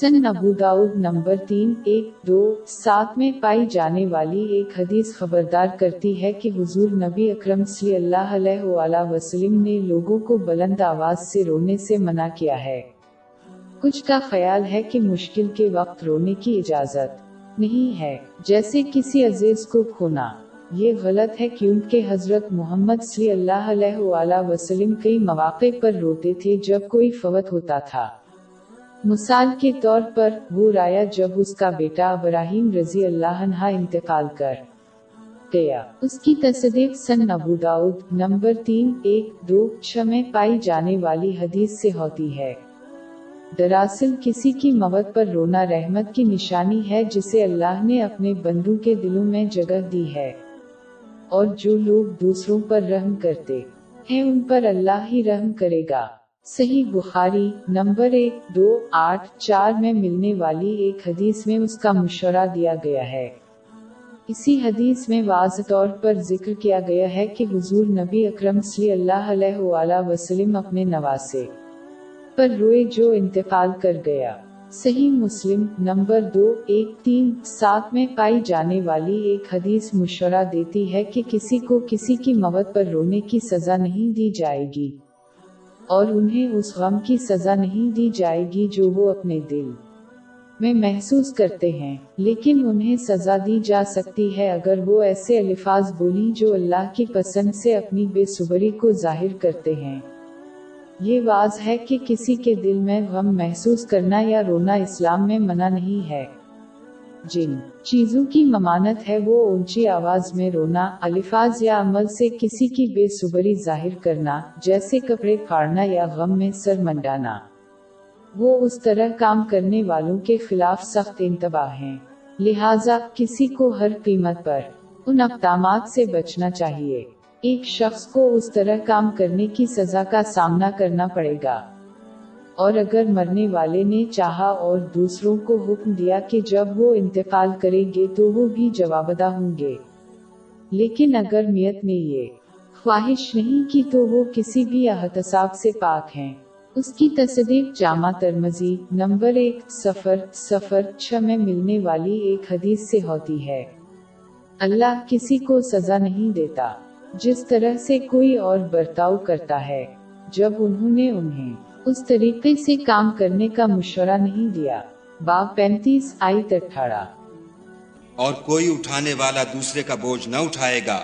سن ابو داود نمبر تین، ایک، دو، سات میں پائی جانے والی ایک حدیث خبردار کرتی ہے کہ حضور نبی اکرم صلی اللہ علیہ وآلہ وسلم نے لوگوں کو بلند آواز سے رونے سے منع کیا ہے۔ کچھ کا خیال ہے کہ مشکل کے وقت رونے کی اجازت نہیں ہے، جیسے کسی عزیز کو کھونا۔ یہ غلط ہے کیونکہ حضرت محمد صلی اللہ علیہ وآلہ وسلم کئی مواقع پر روتے تھے جب کوئی فوت ہوتا تھا۔ مثال کے طور پر، وہ رایا جب اس کا بیٹا ابراہیم رضی اللہ عنہ انتقال کر گیا۔ اس کی تصدیق سن ابو داود نمبر تین، ایک، دو، چھ میں پائی جانے والی حدیث سے ہوتی ہے۔ دراصل کسی کی موت پر رونا رحمت کی نشانی ہے جسے اللہ نے اپنے بندوں کے دلوں میں جگہ دی ہے۔ اور جو لوگ دوسروں پر رحم کرتے ہیں، ان پر اللہ ہی رحم کرے گا۔ صحیح بخاری نمبر ایک دو آٹھ چار میں ملنے والی ایک حدیث میں اس کا مشورہ دیا گیا ہے۔ اسی حدیث میں واضح طور پر ذکر کیا گیا ہے کہ حضور نبی اکرم صلی اللہ علیہ وآلہ وسلم اپنے نواسے پر روئے جو انتقال کر گیا۔ صحیح مسلم نمبر دو ایک تین سات میں پائی جانے والی ایک حدیث مشورہ دیتی ہے کہ کسی کو کسی کی موت پر رونے کی سزا نہیں دی جائے گی۔ اور انہیں اس غم کی سزا نہیں دی جائے گی جو وہ اپنے دل میں محسوس کرتے ہیں، لیکن انہیں سزا دی جا سکتی ہے اگر وہ ایسے الفاظ بولی جو اللہ کی پسند سے اپنی بے صبری کو ظاہر کرتے ہیں۔ یہ واضح ہے کہ کسی کے دل میں غم محسوس کرنا یا رونا اسلام میں منع نہیں ہے۔ جن چیزوں کی ممانت ہے وہ اونچی آواز میں رونا، الفاظ یا عمل سے کسی کی بے صبری ظاہر کرنا، جیسے کپڑے پھاڑنا یا غم میں سر منڈانا۔ وہ اس طرح کام کرنے والوں کے خلاف سخت انتباہ ہیں۔ لہٰذا کسی کو ہر قیمت پر ان اقدامات سے بچنا چاہیے۔ ایک شخص کو اس طرح کام کرنے کی سزا کا سامنا کرنا پڑے گا۔ اور اگر مرنے والے نے چاہا اور دوسروں کو حکم دیا کہ جب وہ انتقال کریں گے تو وہ بھی جوابدہ ہوں گے۔ لیکن اگر میت نے یہ خواہش نہیں کی تو وہ کسی بھی احتساب سے پاک ہیں۔ اس کی تصدیق جامع ترمزی نمبر ایک سفر سفر چھ میں ملنے والی ایک حدیث سے ہوتی ہے۔ اللہ کسی کو سزا نہیں دیتا، جس طرح سے کوئی اور برتاؤ کرتا ہے، جب انہوں نے انہیں اس طریقے سے کام کرنے کا مشورہ نہیں دیا۔ باب پینتیس، آئی اٹھارہ اور کوئی اٹھانے والا دوسرے کا بوجھ نہ اٹھائے گا۔